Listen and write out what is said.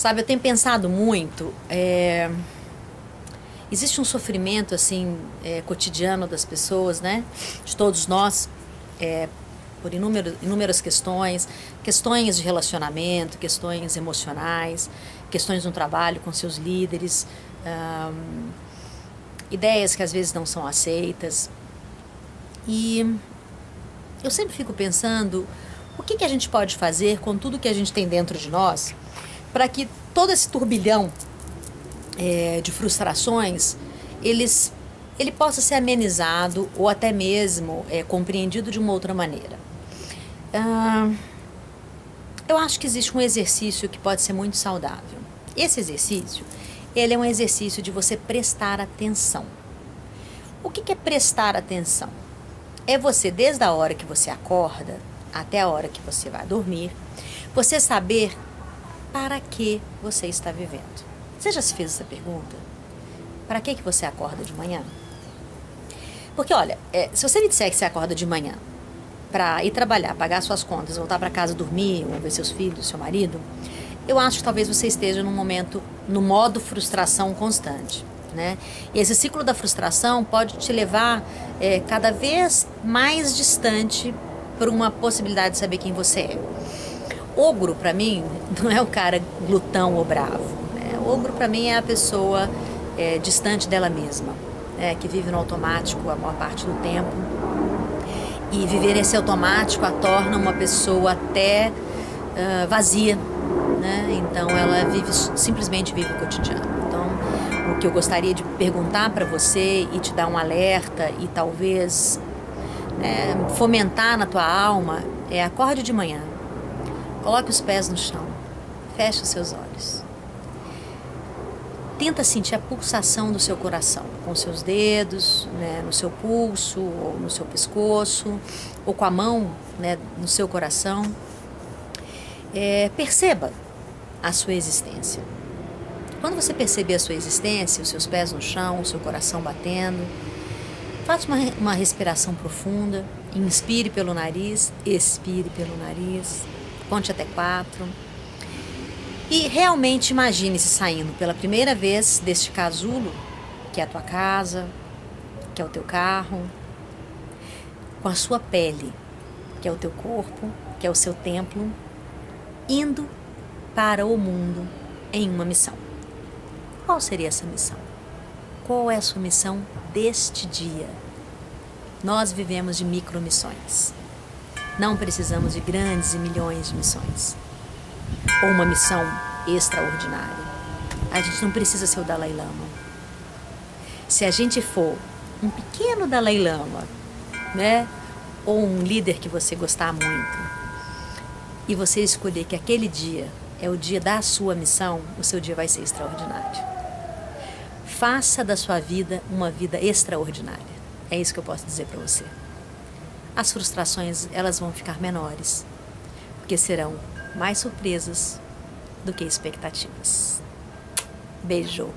Sabe, eu tenho pensado muito. É... Existe um sofrimento assim é, cotidiano das pessoas, né? De todos nós, é, por inúmero, inúmeras questões, questões de relacionamento, questões emocionais, questões no trabalho com seus líderes, ideias que às vezes não são aceitas. E eu sempre fico pensando o que, que a gente pode fazer com tudo que a gente tem dentro de nós para que todo esse turbilhão é, de frustrações eles, ele possa ser amenizado ou até mesmo é, compreendido de uma outra maneira. Ah, eu acho que existe um exercício que pode ser muito saudável. Esse exercício, ele é um exercício de você prestar atenção. O que, é prestar atenção? É você, desde a hora que você acorda até a hora que você vai dormir, você saber para que você está vivendo. Você já se fez essa pergunta? Para que, que você acorda de manhã? Porque, olha, é, se você me disser que você acorda de manhã para ir trabalhar, pagar suas contas, voltar para casa dormir, ou ver seus filhos, seu marido, eu acho que talvez você esteja num momento, no modo frustração constante. Né? E esse ciclo da frustração pode te levar é, cada vez mais distante para uma possibilidade de saber quem você é. Ogro, para mim, não é o cara glutão ou bravo. Né? Ogro, para mim, é a pessoa é, distante dela mesma, é, que vive no automático a maior parte do tempo. E viver esse automático a torna uma pessoa até uh, vazia. Né? Então, ela vive simplesmente vive o cotidiano. Então, o que eu gostaria de perguntar para você e te dar um alerta e talvez né, fomentar na tua alma é acorde de manhã Coloque os pés no chão. Feche os seus olhos. Tenta sentir a pulsação do seu coração com seus dedos, né, no seu pulso, ou no seu pescoço, ou com a mão né, no seu coração. É, perceba a sua existência. Quando você perceber a sua existência, os seus pés no chão, o seu coração batendo, faça uma, uma respiração profunda. Inspire pelo nariz, expire pelo nariz conte até quatro. E realmente imagine-se saindo pela primeira vez deste casulo, que é a tua casa, que é o teu carro, com a sua pele, que é o teu corpo, que é o seu templo, indo para o mundo em uma missão. Qual seria essa missão? Qual é a sua missão deste dia? Nós vivemos de micromissões. Não precisamos de grandes e milhões de missões. Ou uma missão extraordinária. A gente não precisa ser o Dalai Lama. Se a gente for um pequeno Dalai Lama, né? Ou um líder que você gostar muito, e você escolher que aquele dia é o dia da sua missão, o seu dia vai ser extraordinário. Faça da sua vida uma vida extraordinária. É isso que eu posso dizer para você as frustrações elas vão ficar menores, porque serão mais surpresas do que expectativas. Beijo.